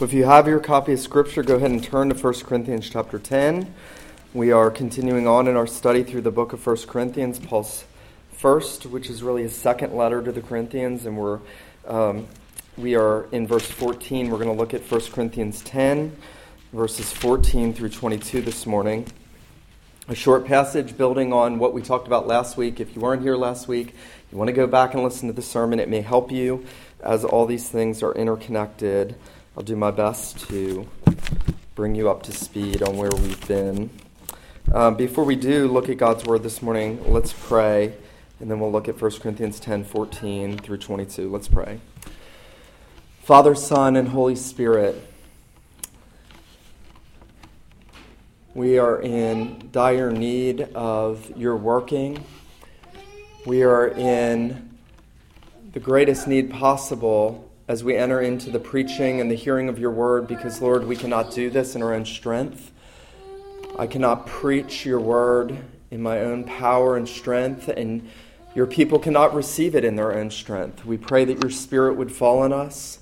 If you have your copy of Scripture, go ahead and turn to 1 Corinthians chapter 10. We are continuing on in our study through the book of 1 Corinthians, Paul's first, which is really his second letter to the Corinthians, and we're um, we are in verse 14. We're going to look at 1 Corinthians 10, verses 14 through 22 this morning. A short passage building on what we talked about last week. If you weren't here last week, you want to go back and listen to the sermon. It may help you as all these things are interconnected. I'll do my best to bring you up to speed on where we've been. Um, before we do look at God's Word this morning, let's pray, and then we'll look at 1 Corinthians 10 14 through 22. Let's pray. Father, Son, and Holy Spirit, we are in dire need of your working. We are in the greatest need possible as we enter into the preaching and the hearing of your word, because, Lord, we cannot do this in our own strength. I cannot preach your word in my own power and strength, and your people cannot receive it in their own strength. We pray that your spirit would fall on us.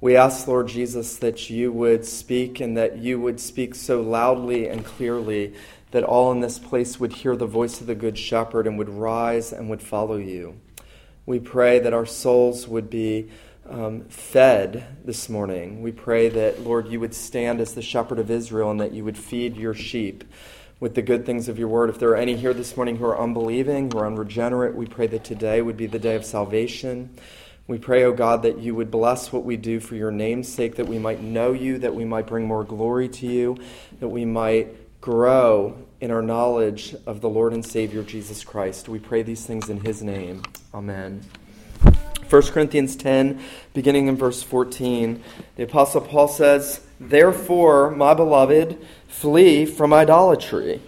We ask, Lord Jesus, that you would speak and that you would speak so loudly and clearly that all in this place would hear the voice of the Good Shepherd and would rise and would follow you. We pray that our souls would be um, fed this morning. We pray that, Lord, you would stand as the shepherd of Israel and that you would feed your sheep with the good things of your word. If there are any here this morning who are unbelieving, who are unregenerate, we pray that today would be the day of salvation. We pray, O oh God, that you would bless what we do for your name's sake, that we might know you, that we might bring more glory to you, that we might grow in our knowledge of the Lord and Savior Jesus Christ. We pray these things in his name. Amen. 1 Corinthians 10, beginning in verse 14, the Apostle Paul says, Therefore, my beloved, flee from idolatry.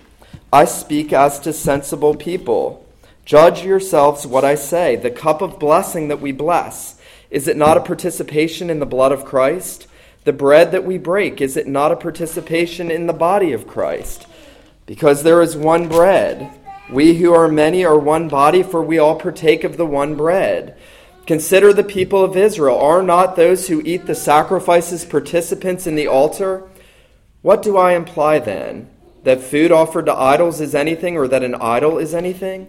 I speak as to sensible people. Judge yourselves what I say. The cup of blessing that we bless, is it not a participation in the blood of Christ? The bread that we break, is it not a participation in the body of Christ? Because there is one bread. We who are many are one body, for we all partake of the one bread. Consider the people of Israel. Are not those who eat the sacrifices participants in the altar? What do I imply then? That food offered to idols is anything, or that an idol is anything?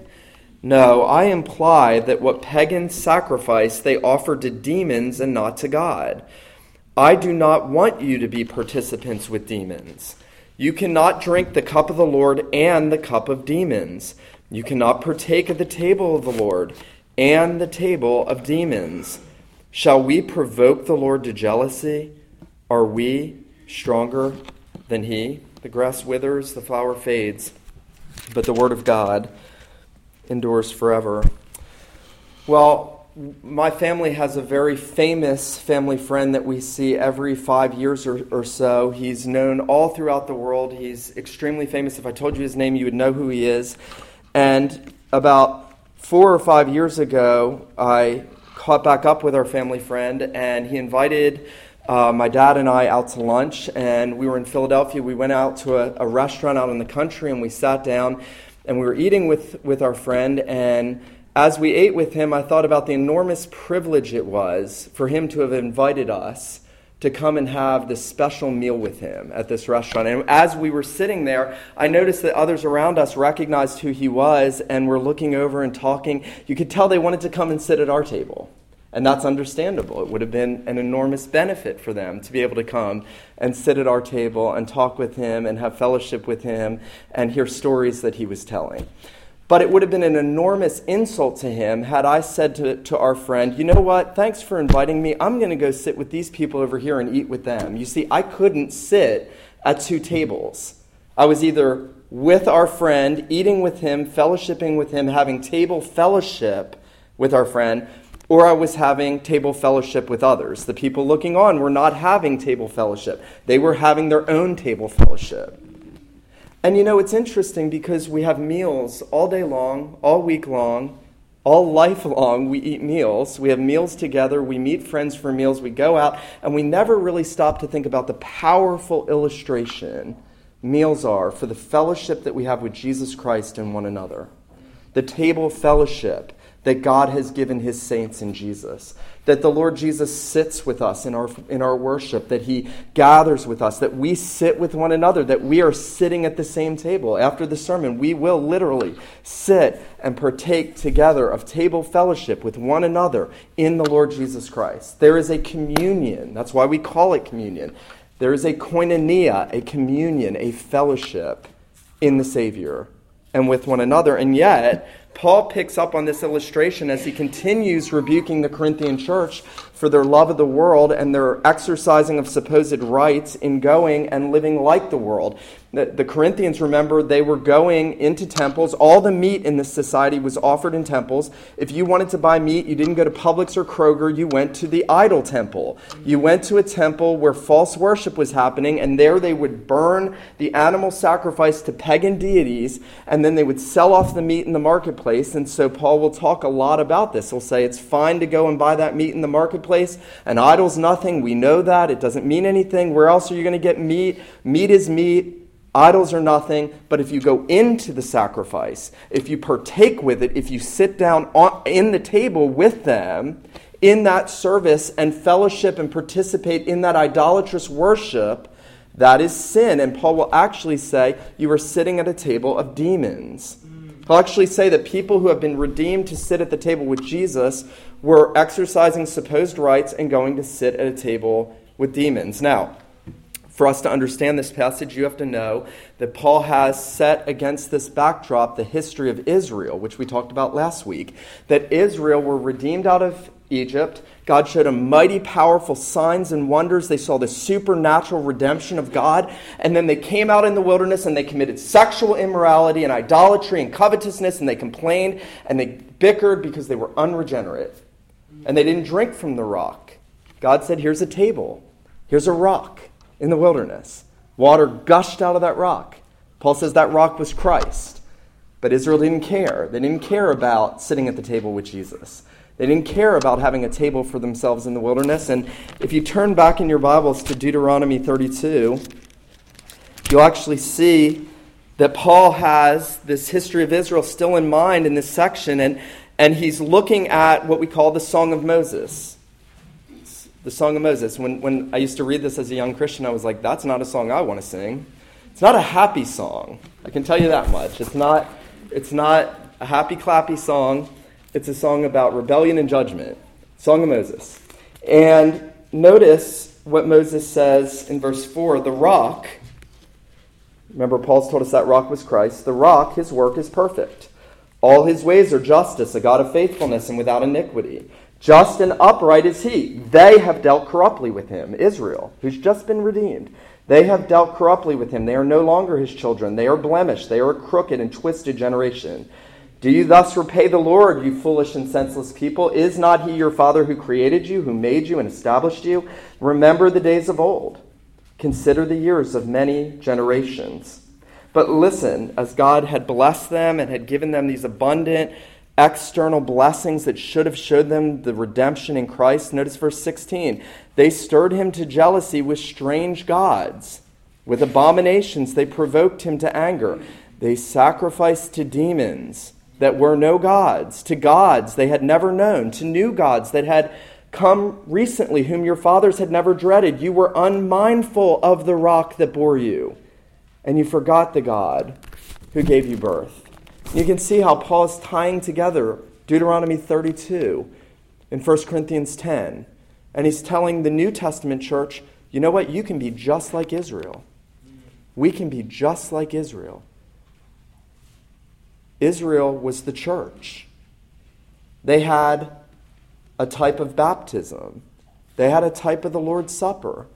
No, I imply that what pagans sacrifice they offer to demons and not to God. I do not want you to be participants with demons. You cannot drink the cup of the Lord and the cup of demons. You cannot partake of the table of the Lord and the table of demons. Shall we provoke the Lord to jealousy? Are we stronger than he? The grass withers, the flower fades, but the word of God endures forever. Well, my family has a very famous family friend that we see every five years or, or, so. He's known all throughout the world. He's extremely famous. If I told you his name, you would know who he is. And about four or five years ago, I caught back up with our family friend, and he invited uh, my dad and I out to lunch. And we were in Philadelphia. We went out to a, a restaurant out in the country, and we sat down, and we were eating with, with our friend. And as we ate with him, I thought about the enormous privilege it was for him to have invited us to come and have this special meal with him at this restaurant. And as we were sitting there, I noticed that others around us recognized who he was and were looking over and talking. You could tell they wanted to come and sit at our table. And that's understandable. It would have been an enormous benefit for them to be able to come and sit at our table and talk with him and have fellowship with him and hear stories that he was telling. But it would have been an enormous insult to him had I said to, to our friend, you know what, thanks for inviting me. I'm going to go sit with these people over here and eat with them. You see, I couldn't sit at two tables. I was either with our friend, eating with him, fellowshipping with him, having table fellowship with our friend, or I was having table fellowship with others. The people looking on were not having table fellowship, they were having their own table fellowship. And you know, it's interesting because we have meals all day long, all week long, all life long. We eat meals. We have meals together. We meet friends for meals. We go out, and we never really stop to think about the powerful illustration meals are for the fellowship that we have with Jesus Christ and one another. The table fellowship that God has given his saints in Jesus. That the Lord Jesus sits with us in our, in our worship, that he gathers with us, that we sit with one another, that we are sitting at the same table. After the sermon, we will literally sit and partake together of table fellowship with one another in the Lord Jesus Christ. There is a communion. That's why we call it communion. There is a koinonia, a communion, a fellowship in the Savior and with one another. And yet, Paul picks up on this illustration as he continues rebuking the Corinthian church for their love of the world and their exercising of supposed rights in going and living like the world. The, Corinthians, remember, they were going into temples. All the meat in this society was offered in temples. If you wanted to buy meat, you didn't go to Publix or Kroger, you went to the idol temple. You went to a temple where false worship was happening, and there they would burn the animal sacrifice to pagan deities, and then they would sell off the meat in the marketplace. And so Paul will talk a lot about this. He'll say it's fine to go and buy that meat in the marketplace. An idol's nothing. We know that. It doesn't mean anything. Where else are you going to get meat? Meat is meat. Idols are nothing, but if you go into the sacrifice, if you partake with it, if you sit down on, in the table with them in that service and fellowship and participate in that idolatrous worship, that is sin. And Paul will actually say, You are sitting at a table of demons. He'll actually say that people who have been redeemed to sit at the table with Jesus were exercising supposed rights and going to sit at a table with demons. Now, for us to understand this passage, you have to know that Paul has set against this backdrop the history of Israel, which we talked about last week. That Israel were redeemed out of Egypt. God showed them mighty, powerful signs and wonders. They saw the supernatural redemption of God. And then they came out in the wilderness and they committed sexual immorality and idolatry and covetousness and they complained and they bickered because they were unregenerate. And they didn't drink from the rock. God said, Here's a table, here's a rock in the wilderness. Water gushed out of that rock. Paul says that rock was Christ. But Israel didn't care. They didn't care about sitting at the table with Jesus. They didn't care about having a table for themselves in the wilderness. And if you turn back in your Bibles to Deuteronomy 32, you'll actually see that Paul has this history of Israel still in mind in this section, and, and he's looking at what we call the Song of Moses the Song of Moses. When, when I used to read this as a young Christian, I was like, that's not a song I want to sing. It's not a happy song. I can tell you that much. It's not, it's not a happy, clappy song. It's a song about rebellion and judgment. Song of Moses. And notice what Moses says in verse 4 the rock, remember, Paul's told us that rock was Christ. The rock, his work is perfect. All his ways are justice, a God of faithfulness and without iniquity. Just and upright is he. They have dealt corruptly with him, Israel, who's just been redeemed. They have dealt corruptly with him. They are no longer his children. They are blemished. They are a crooked and twisted generation. Do you thus repay the Lord, you foolish and senseless people? Is not he your father who created you, who made you and established you? Remember the days of old. Consider the years of many generations. But listen, as God had blessed them and had given them these abundant external blessings that should have showed them the redemption in Christ. Notice verse 16. They stirred him to jealousy with strange gods. With abominations, they provoked him to anger. They sacrificed to demons that were no gods, to gods they had never known, to new gods that had come recently, whom your fathers had never dreaded. You were unmindful of the rock that bore you, and you forgot the God who gave you birth. You can see how Paul is tying together Deuteronomy 32 and 1 Corinthians 10. And he's telling the New Testament church, you know what? You can be just like Israel. We can be just like Israel. Israel was the church. They had a type of baptism, they had a type of the Lord's Supper.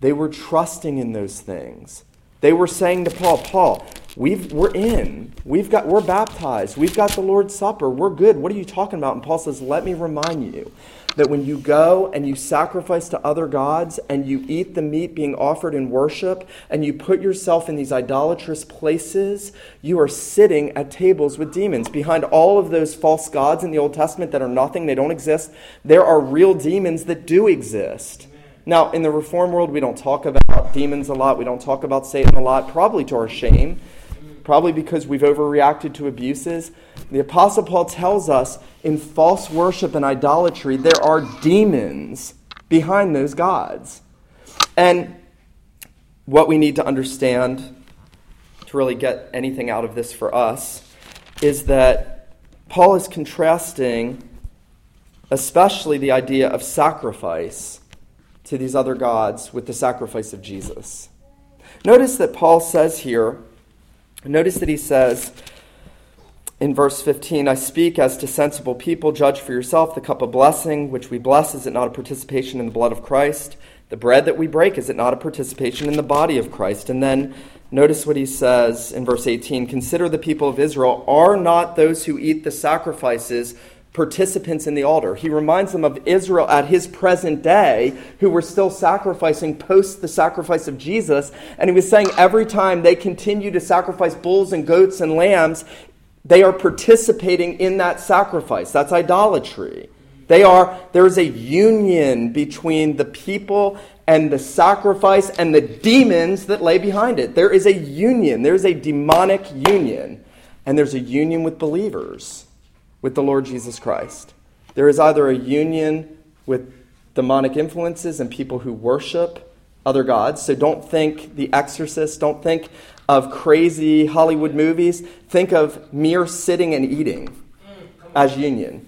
They were trusting in those things. They were saying to Paul, Paul, we've, we're in. We've got, we're baptized. We've got the Lord's Supper. We're good. What are you talking about? And Paul says, Let me remind you that when you go and you sacrifice to other gods and you eat the meat being offered in worship and you put yourself in these idolatrous places, you are sitting at tables with demons. Behind all of those false gods in the Old Testament that are nothing, they don't exist, there are real demons that do exist. Now, in the Reform world, we don't talk about demons a lot. We don't talk about Satan a lot, probably to our shame probably because we've overreacted to abuses. The Apostle Paul tells us in false worship and idolatry, there are demons behind those gods. And what we need to understand to really get anything out of this for us is that Paul is contrasting especially the idea of sacrifice to these other gods with the sacrifice of Jesus. Notice that Paul says here, notice that he says in verse 15, I speak as to sensible people, judge for yourself the cup of blessing which we bless, is it not a participation in the blood of Christ? The bread that we break, is it not a participation in the body of Christ? And then notice what he says in verse 18 Consider the people of Israel, are not those who eat the sacrifices participants in the altar. He reminds them of Israel at his present day, who were still sacrificing post the sacrifice of Jesus. And he was saying every time they continue to sacrifice bulls and goats and lambs, they are participating in that sacrifice. That's idolatry. They are, there is a union between the people and the sacrifice and the demons that lay behind it. There is a union. There's a demonic union. And there's a union with believers with the Lord Jesus Christ. There is either a union with demonic influences and people who worship other gods. So don't think The Exorcist, don't think of crazy Hollywood movies. Think of mere sitting and eating as union.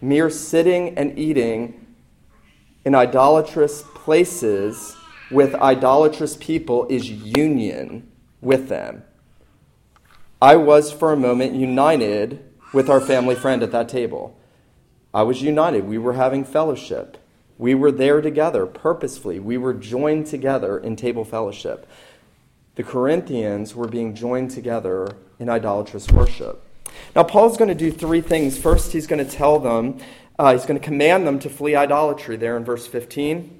Mere sitting and eating in idolatrous places with idolatrous people is union with them. I was for a moment united with our family friend at that table. I was united. We were having fellowship. We were there together purposefully. We were joined together in table fellowship. The Corinthians were being joined together in idolatrous worship. Now, Paul's going to do three things. First, he's going to tell them, uh, he's going to command them to flee idolatry there in verse 15.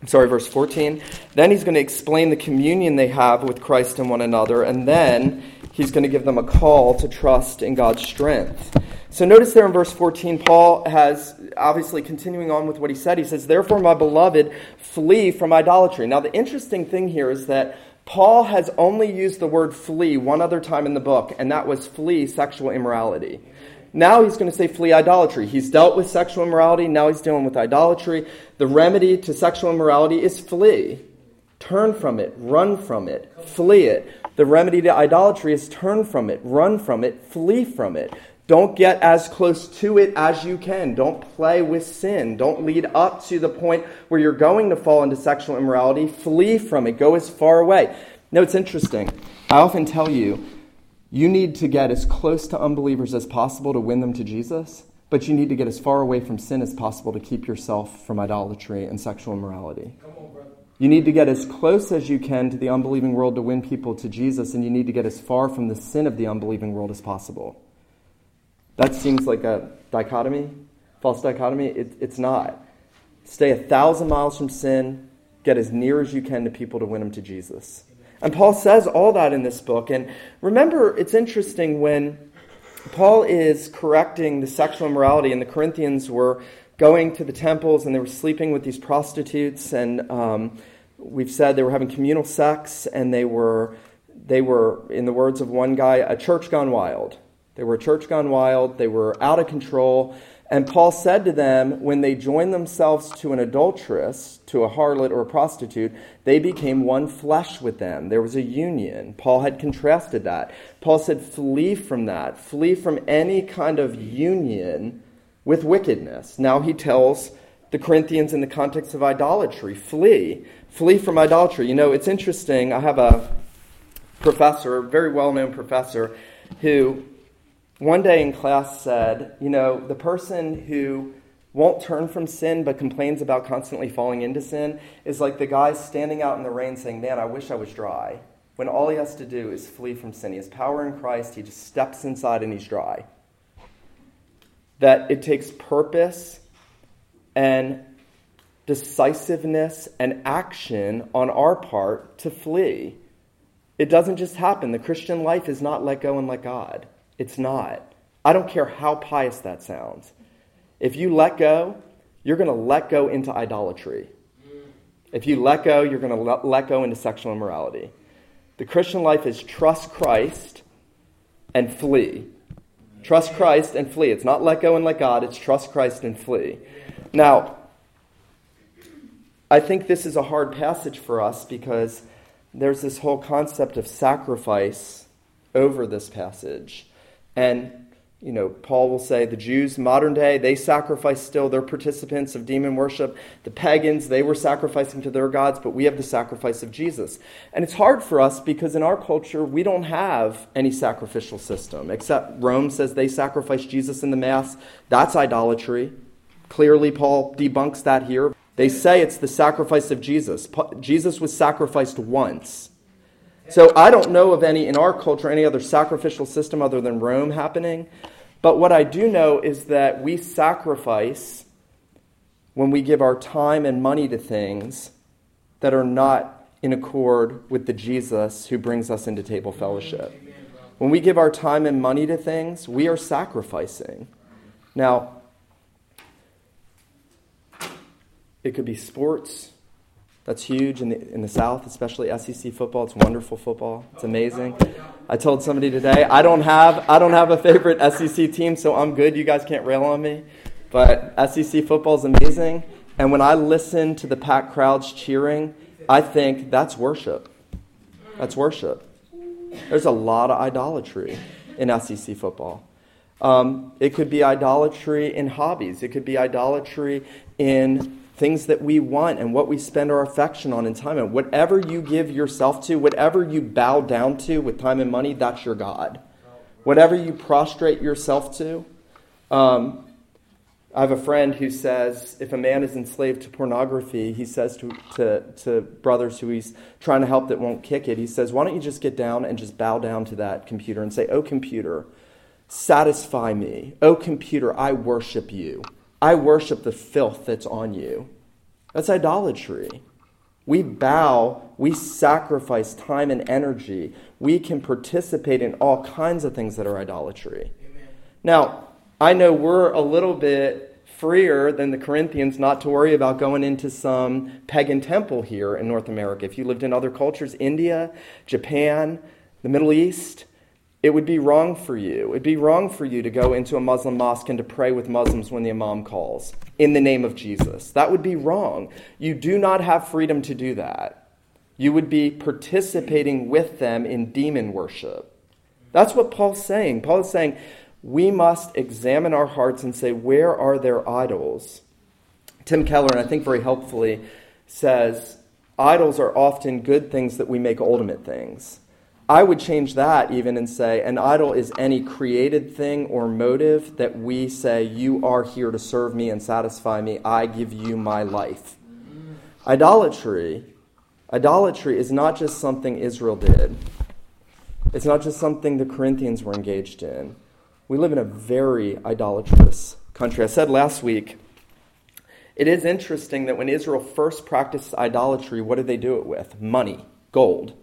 I'm sorry, verse 14. Then he's going to explain the communion they have with Christ and one another. And then he's going to give them a call to trust in God's strength. So notice there in verse 14, Paul has, obviously continuing on with what he said, he says, Therefore, my beloved, flee from idolatry. Now, the interesting thing here is that Paul has only used the word flee one other time in the book, and that was flee sexual immorality. Now he's going to say flee idolatry. He's dealt with sexual immorality, now he's dealing with idolatry. The remedy to sexual immorality is flee. Turn from it, run from it, flee it. The remedy to idolatry is turn from it, run from it, flee from it. Don't get as close to it as you can. Don't play with sin. Don't lead up to the point where you're going to fall into sexual immorality. Flee from it. Go as far away. No, it's interesting. I often tell you, you need to get as close to unbelievers as possible to win them to Jesus, but you need to get as far away from sin as possible to keep yourself from idolatry and sexual immorality. You need to get as close as you can to the unbelieving world to win people to Jesus, and you need to get as far from the sin of the unbelieving world as possible. That seems like a dichotomy, false dichotomy. It, it's not. Stay a thousand miles from sin, get as near as you can to people to win them to Jesus. And Paul says all that in this book. And remember, it's interesting when Paul is correcting the sexual immorality, and the Corinthians were going to the temples and they were sleeping with these prostitutes and um, we've said they were having communal sex and they were they were in the words of one guy a church gone wild. They were a church gone wild. They were out of control and paul said to them when they joined themselves to an adulteress to a harlot or a prostitute they became one flesh with them there was a union paul had contrasted that paul said flee from that flee from any kind of union with wickedness. Now he tells the Corinthians in the context of idolatry flee. Flee from idolatry. You know, it's interesting. I have a professor, a very well known professor, who one day in class said, You know, the person who won't turn from sin but complains about constantly falling into sin is like the guy standing out in the rain saying, Man, I wish I was dry. When all he has to do is flee from sin. He has power in Christ, he just steps inside and he's dry that it takes purpose and decisiveness and action on our part to flee. It doesn't just happen. The Christian life is not let go and let God. It's not. I don't care how pious that sounds. If you let go, you're going to let go into idolatry. If you let go, you're going to let go into sexual immorality. The Christian life is trust Christ and flee. Trust Christ and flee. It's not let go and let God, it's trust Christ and flee. Now, I think this is a hard passage for us because there's this whole concept of sacrifice over this passage. And you know, Paul will say the Jews, modern day, they sacrifice still. They're participants of demon worship. The pagans, they were sacrificing to their gods, but we have the sacrifice of Jesus. And it's hard for us because in our culture, we don't have any sacrificial system, except Rome says they sacrifice Jesus in the Mass. That's idolatry. Clearly, Paul debunks that here. They say it's the sacrifice of Jesus. Jesus was sacrificed once. So I don't know of any in our culture, any other sacrificial system other than Rome happening. But what I do know is that we sacrifice when we give our time and money to things that are not in accord with the Jesus who brings us into table fellowship. When we give our time and money to things, we are sacrificing. Now, it could be sports, that's huge in the, in the South, especially SEC football. It's wonderful football. It's amazing. I told somebody today I don't have I don't have a favorite SEC team, so I'm good. You guys can't rail on me. But SEC football is amazing. And when I listen to the packed crowds cheering, I think that's worship. That's worship. There's a lot of idolatry in SEC football. Um, it could be idolatry in hobbies. It could be idolatry in things that we want and what we spend our affection on and time on. Whatever you give yourself to, whatever you bow down to with time and money, that's your God. Whatever you prostrate yourself to. Um, I have a friend who says if a man is enslaved to pornography, he says to, to, to brothers who he's trying to help that won't kick it, he says, Why don't you just get down and just bow down to that computer and say, Oh, computer, satisfy me. Oh, computer, I worship you. I worship the filth that's on you. That's idolatry. We bow, we sacrifice time and energy. We can participate in all kinds of things that are idolatry. Amen. Now, I know we're a little bit freer than the Corinthians not to worry about going into some pagan temple here in North America. If you lived in other cultures, India, Japan, the Middle East, it would be wrong for you. It'd be wrong for you to go into a Muslim mosque and to pray with Muslims when the Imam calls in the name of Jesus. That would be wrong. You do not have freedom to do that. You would be participating with them in demon worship. That's what Paul's saying. Paul is saying we must examine our hearts and say, where are their idols? Tim Keller, and I think very helpfully, says idols are often good things that we make ultimate things. I would change that even and say an idol is any created thing or motive that we say, You are here to serve me and satisfy me. I give you my life. Idolatry, idolatry is not just something Israel did. It's not just something the Corinthians were engaged in. We live in a very idolatrous country. I said last week, it is interesting that when Israel first practiced idolatry, what did they do it with? Money, gold.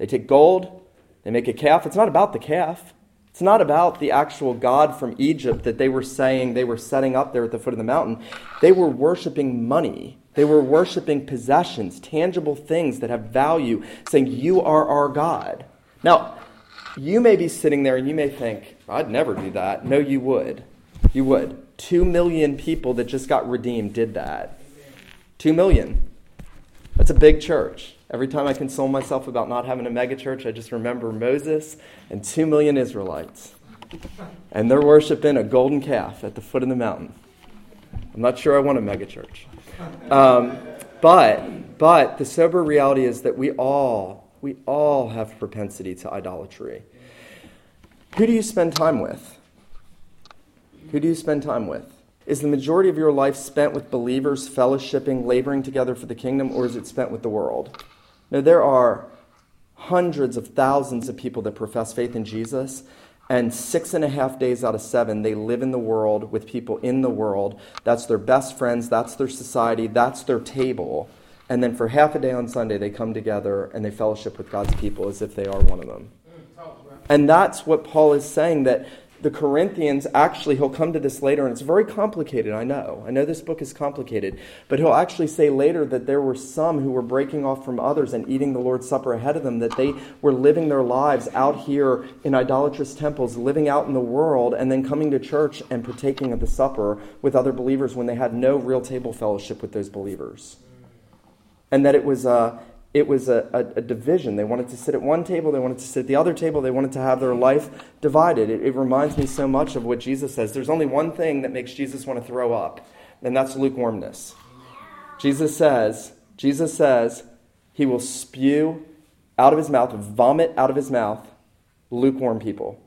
They take gold, they make a calf. It's not about the calf. It's not about the actual God from Egypt that they were saying they were setting up there at the foot of the mountain. They were worshiping money. They were worshiping possessions, tangible things that have value, saying, You are our God. Now, you may be sitting there and you may think, I'd never do that. No, you would. You would. Two million people that just got redeemed did that. Two million. That's a big church. Every time I console myself about not having a megachurch, I just remember Moses and two million Israelites. And they're worshiping a golden calf at the foot of the mountain. I'm not sure I want a megachurch. Um, but, but the sober reality is that we all, we all have propensity to idolatry. Who do you spend time with? Who do you spend time with? Is the majority of your life spent with believers, fellowshipping, laboring together for the kingdom, or is it spent with the world? Now, there are hundreds of thousands of people that profess faith in Jesus, and six and a half days out of seven, they live in the world with people in the world. That's their best friends, that's their society, that's their table. And then for half a day on Sunday, they come together and they fellowship with God's people as if they are one of them. And that's what Paul is saying that the Corinthians actually, he'll come to this later, and it's very complicated, I know. I know this book is complicated, but he'll actually say later that there were some who were breaking off from others and eating the Lord's Supper ahead of them, that they were living their lives out here in idolatrous temples, living out in the world, and then coming to church and partaking of the supper with other believers when they had no real table fellowship with those believers. And that it was. Uh, it was a, a, a, division. They wanted to sit at one table, they wanted to sit at the other table, they wanted to have their life divided. It, it reminds me so much of what Jesus says. There's only one thing that makes Jesus want to throw up, and that's lukewarmness. Jesus says, Jesus says, he will spew out of his mouth, vomit out of his mouth, lukewarm people.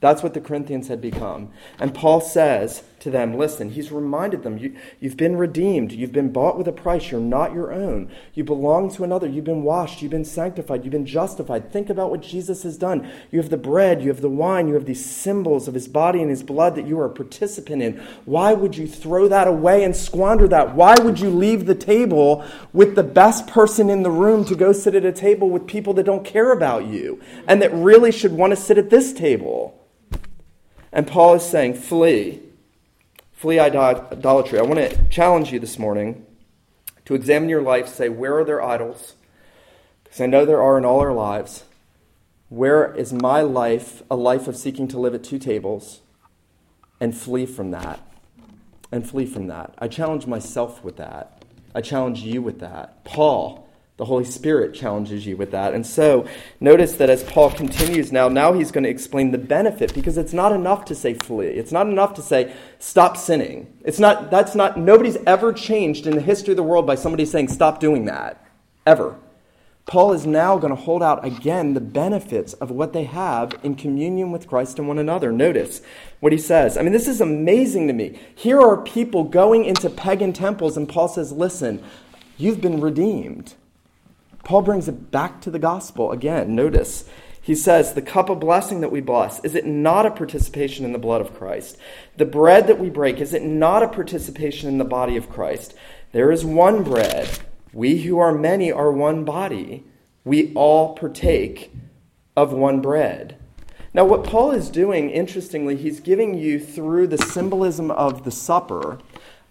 That's what the Corinthians had become. And Paul says to them, listen, he's reminded them, you, have been redeemed. You've been bought with a price. You're not your own. You belong to another. You've been washed. You've been sanctified. You've been justified. Think about what Jesus has done. You have the bread. You have the wine. You have these symbols of his body and his blood that you are a participant in. Why would you throw that away and squander that? Why would you leave the table with the best person in the room to go sit at a table with people that don't care about you and that really should want to sit at this table? And Paul is saying, flee. Flee idolatry. I want to challenge you this morning to examine your life, say, where are there idols? Because I know there are in all our lives. Where is my life a life of seeking to live at two tables? And flee from that. And flee from that. I challenge myself with that. I challenge you with that. Paul the Holy Spirit challenges you with that. And so notice that as Paul continues now, now he's going to explain the benefit because it's not enough to say flee. It's not enough to say stop sinning. It's not, that's not, nobody's ever changed in the history of the world by somebody saying stop doing that. Ever. Paul is now going to hold out again the benefits of what they have in communion with Christ and one another. Notice what he says. I mean, this is amazing to me. Here are people going into pagan temples, and Paul says, Listen, you've been redeemed. Paul brings it back to the gospel again. Notice, he says, The cup of blessing that we bless, is it not a participation in the blood of Christ? The bread that we break, is it not a participation in the body of Christ? There is one bread. We who are many are one body. We all partake of one bread. Now, what Paul is doing, interestingly, he's giving you through the symbolism of the supper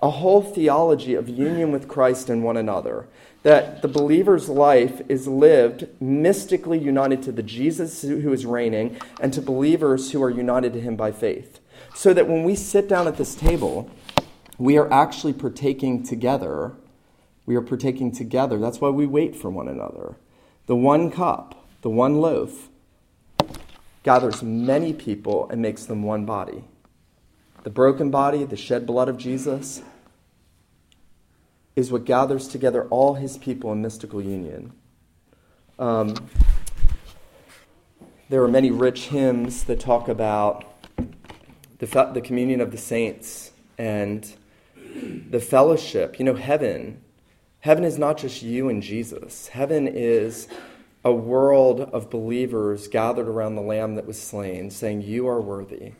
a whole theology of union with Christ and one another that the believer's life is lived mystically united to the Jesus who is reigning and to believers who are united to him by faith. So that when we sit down at this table, we are actually partaking together. We are partaking together. That's why we wait for one another. The one cup, the one loaf, gathers many people and makes them one body. The broken body, the shed blood of Jesus, is what gathers together all his people in mystical union. Um, there are many rich hymns that talk about the, fe- the communion of the saints and the fellowship. You know, heaven. Heaven is not just you and Jesus. Heaven is a world of believers gathered around the Lamb that was slain, saying, You are worthy.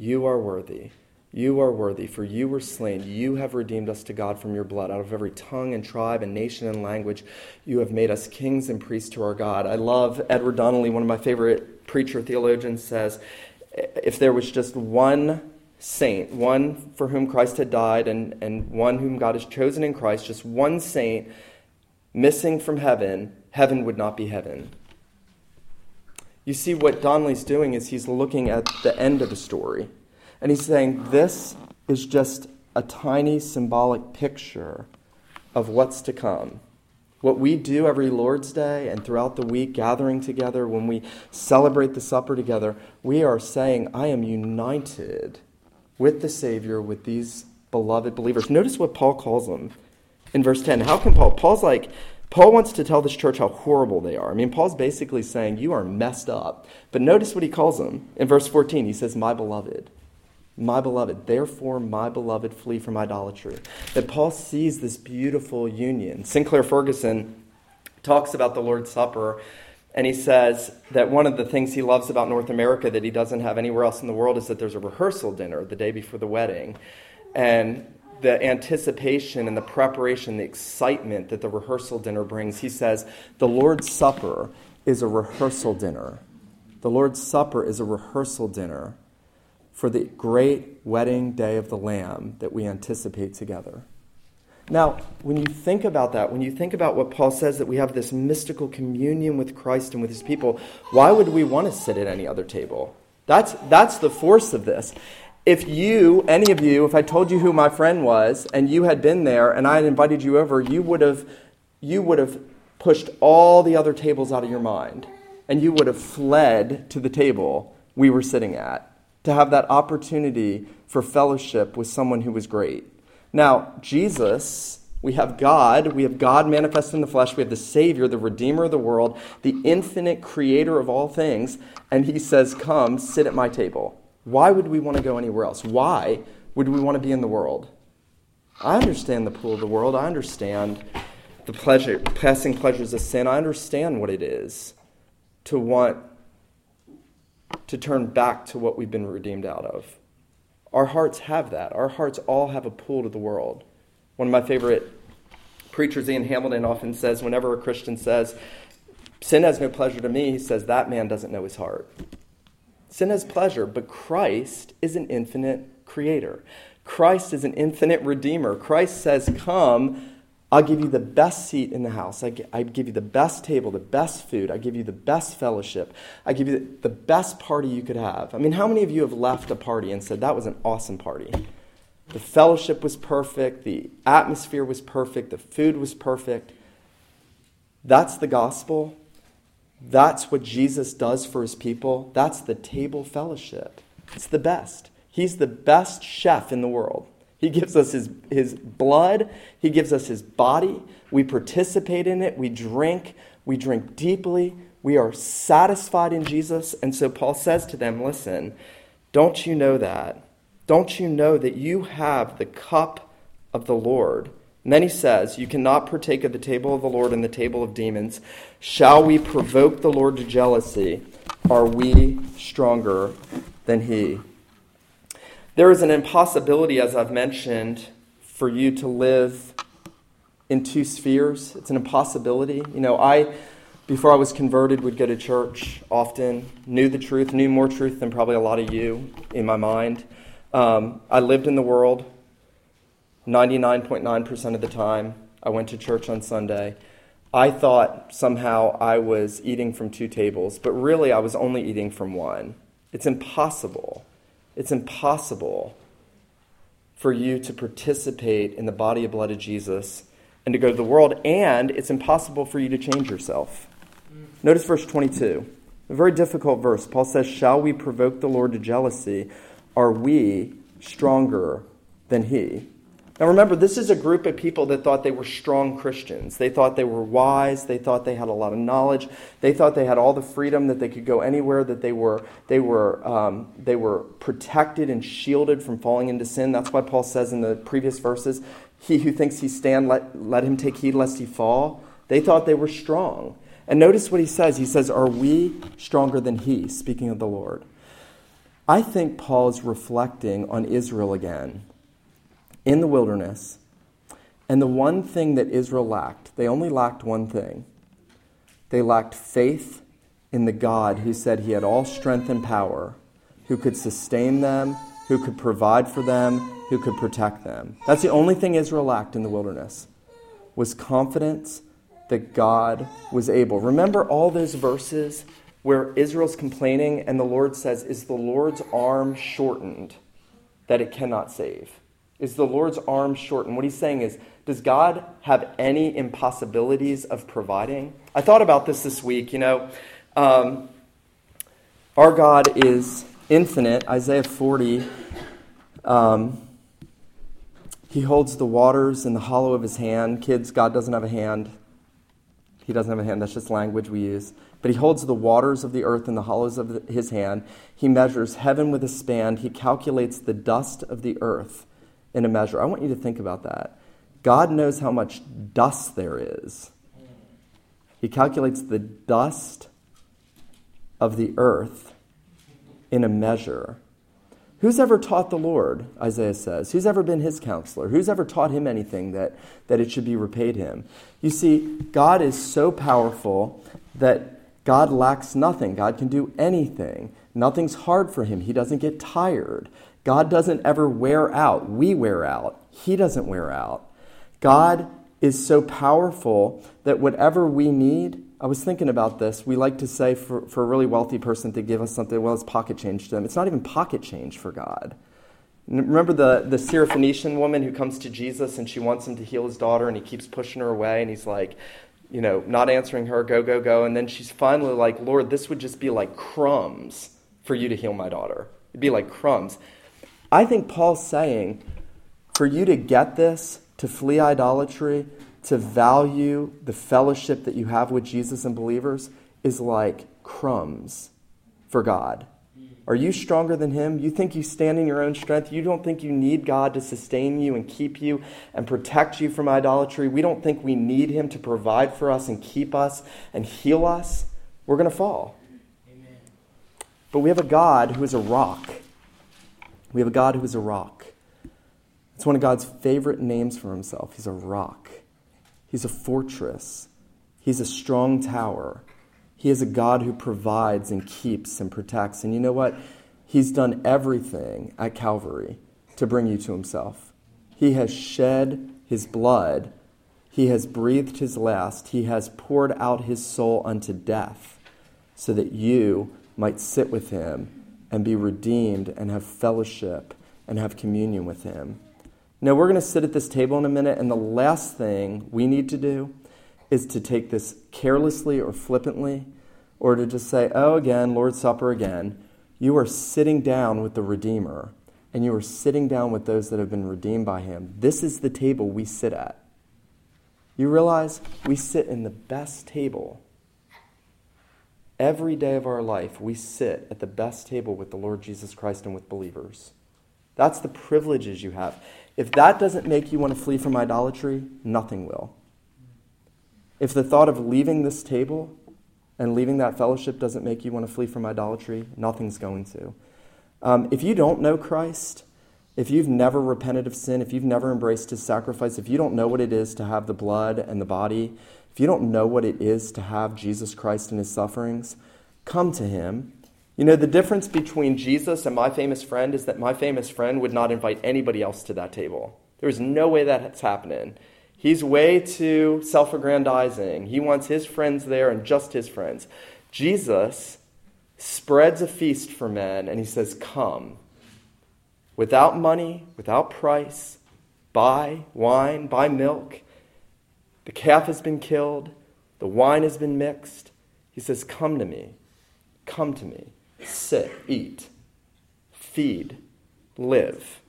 You are worthy. You are worthy, for you were slain. You have redeemed us to God from your blood. Out of every tongue and tribe and nation and language, you have made us kings and priests to our God. I love Edward Donnelly, one of my favorite preacher theologians, says if there was just one saint, one for whom Christ had died, and, and one whom God has chosen in Christ, just one saint missing from heaven, heaven would not be heaven. You see, what Donnelly's doing is he's looking at the end of the story and he's saying this is just a tiny symbolic picture of what's to come. What we do every Lord's Day and throughout the week, gathering together, when we celebrate the supper together, we are saying, I am united with the Savior, with these beloved believers. Notice what Paul calls them in verse 10. How can Paul? Paul's like, Paul wants to tell this church how horrible they are. I mean, Paul's basically saying, You are messed up. But notice what he calls them. In verse 14, he says, My beloved my beloved. Therefore, my beloved, flee from idolatry. That Paul sees this beautiful union. Sinclair Ferguson talks about the Lord's Supper, and he says that one of the things he loves about North America that he doesn't have anywhere else in the world is that there's a rehearsal dinner the day before the wedding. And the anticipation and the preparation, the excitement that the rehearsal dinner brings. He says, The Lord's Supper is a rehearsal dinner. The Lord's Supper is a rehearsal dinner for the great wedding day of the Lamb that we anticipate together. Now, when you think about that, when you think about what Paul says that we have this mystical communion with Christ and with his people, why would we want to sit at any other table? That's, that's the force of this. If you, any of you, if I told you who my friend was and you had been there and I had invited you over, you would have, you would have pushed all the other tables out of your mind and you would have fled to the table we were sitting at to have that opportunity for fellowship with someone who was great. Now, Jesus, we have God, we have God manifested in the flesh, we have the Savior, the Redeemer of the world, the infinite creator of all things, and He says, Come, sit at my table. Why would we want to go anywhere else? Why would we want to be in the world? I understand the pull of the world. I understand the pleasure, passing pleasures of sin. I understand what it is to want to turn back to what we've been redeemed out of. Our hearts have that. Our hearts all have a pull to the world. One of my favorite preachers, Ian Hamilton, often says whenever a Christian says, Sin has no pleasure to me, he says, That man doesn't know his heart. Sin has pleasure, but Christ is an infinite creator. Christ is an infinite redeemer. Christ says, Come, I'll give you the best seat in the house. I, give you the best table, the best food. I give you the best fellowship. I give you the best party you could have. I mean, how many of you have left a party and said, That was an awesome party? The fellowship was perfect, the atmosphere was perfect, the food was perfect. That's the gospel. That's what Jesus does for his people. That's the table fellowship. It's the best. He's the best chef in the world. He gives us his, his blood, He gives us His body. We participate in it, we drink, we drink deeply, we are satisfied in Jesus. And so Paul says to them, Listen, don't you know that? Don't you know that you have the cup of the Lord? Then he says, You cannot partake of the table of the Lord and the table of demons. Shall we provoke the Lord to jealousy? Are we stronger than he? There is an impossibility, as I've mentioned, for you to live in two spheres. It's an impossibility. You know, I, before I was converted, would go to church often, knew the truth, knew more truth than probably a lot of you in my mind. Um, I lived in the world 99.9% of the time. I went to church on Sunday. I thought somehow I was eating from two tables, but really I was only eating from one. It's impossible. It's impossible for you to participate in the body and blood of Jesus and to go to the world, and it's impossible for you to change yourself. Mm. Notice verse 22. A very difficult verse. Paul says, Shall we provoke the Lord to jealousy? Are we stronger than he? Now remember, this is a group of people that thought they were strong Christians. They thought they were wise. They thought they had a lot of knowledge. They thought they had all the freedom that they could go anywhere. That they were they were um, they were protected and shielded from falling into sin. That's why Paul says in the previous verses, "He who thinks he stand, let let him take heed lest he fall." They thought they were strong. And notice what he says. He says, "Are we stronger than he?" Speaking of the Lord. I think Paul is reflecting on Israel again in the wilderness. And the one thing that Israel lacked, they only lacked one thing. They lacked faith in the God who said he had all strength and power, who could sustain them, who could provide for them, who could protect them. That's the only thing Israel lacked in the wilderness was confidence that God was able. Remember all those verses where Israel's complaining and the Lord says, Is the Lord's arm shortened that it cannot save? Is the Lord's arm shortened? What he's saying is, does God have any impossibilities of providing? I thought about this this week. You know, um, our God is infinite. Isaiah 40. Um, he holds the waters in the hollow of his hand. Kids, God doesn't have a hand. He doesn't have a hand. That's just language we use. But he holds the waters of the earth in the hollows of his hand. He measures heaven with a span. He calculates the dust of the earth in a measure. I want you to think about that. God knows how much dust there is. He calculates the dust of the earth in a measure. Who's ever taught the Lord, Isaiah says? Who's ever been his counselor? Who's ever taught him anything that, that it should be repaid him? You see, God is so powerful that God lacks nothing. God can do anything. Nothing's hard for him. He doesn't get tired. God doesn't ever wear out. We wear out. He doesn't wear out. God is so powerful that whatever we need, I was thinking about this. We like to say for, for a really wealthy person to give us something, well, it's pocket change to them. It's not even pocket change for God. Remember the, the Syrophoenician woman who comes to Jesus and she wants him to heal his daughter and he keeps pushing her away and he's like, you know, not answering her, go, go, go. And then she's finally like, Lord, this would just be like crumbs for you to heal my daughter. It'd be like crumbs. I think Paul's saying, for you to get this, to flee idolatry, to value the fellowship that you have with Jesus and believers, is like crumbs for God. Are you stronger than Him? You think you stand in your own strength? You don't think you need God to sustain you and keep you and protect you from idolatry? We don't think we need Him to provide for us and keep us and heal us? We're going to fall. Amen. But we have a God who is a rock. We have a God who is a rock. It's one of God's favorite names for Himself. He's a rock, He's a fortress, He's a strong tower. He is a God who provides and keeps and protects. And you know what? He's done everything at Calvary to bring you to Himself. He has shed His blood, He has breathed His last, He has poured out His soul unto death so that you might sit with Him and be redeemed and have fellowship and have communion with Him. Now, we're going to sit at this table in a minute, and the last thing we need to do is to take this carelessly or flippantly, or to just say, oh, again, Lord's Supper again. You are sitting down with the Redeemer, and you are sitting down with those that have been redeemed by Him. This is the table we sit at. You realize we sit in the best table. Every day of our life, we sit at the best table with the Lord Jesus Christ and with believers. That's the privileges you have. If that doesn't make you want to flee from idolatry, nothing will. If the thought of leaving this table and leaving that fellowship doesn't make you want to flee from idolatry, nothing's going to. Um, if you don't know Christ, if you've never repented of sin, if you've never embraced his sacrifice, if you don't know what it is to have the blood and the body, if you don't know what it is to have Jesus Christ and his sufferings, come to him. You know, the difference between Jesus and my famous friend is that my famous friend would not invite anybody else to that table. There's no way that's happening. He's way too self aggrandizing. He wants his friends there and just his friends. Jesus spreads a feast for men and he says, Come. Without money, without price, buy wine, buy milk. The calf has been killed, the wine has been mixed. He says, Come to me. Come to me. Sit, eat, feed, live.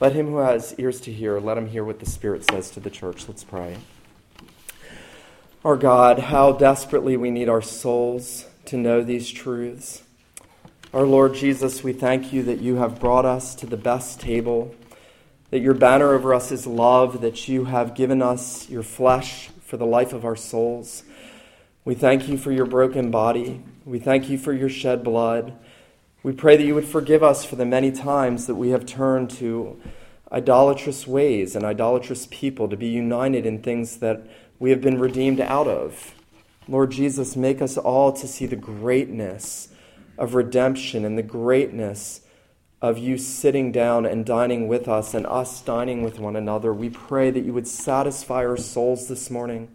Let him who has ears to hear, let him hear what the Spirit says to the church. Let's pray. Our God, how desperately we need our souls to know these truths. Our Lord Jesus, we thank you that you have brought us to the best table, that your banner over us is love, that you have given us your flesh for the life of our souls. We thank you for your broken body. We thank you for your shed blood. We pray that you would forgive us for the many times that we have turned to idolatrous ways and idolatrous people to be united in things that we have been redeemed out of. Lord Jesus, make us all to see the greatness of redemption and the greatness of you sitting down and dining with us and us dining with one another. We pray that you would satisfy our souls this morning.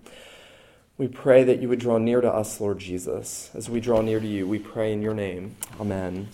We pray that you would draw near to us, Lord Jesus. As we draw near to you, we pray in your name. Amen.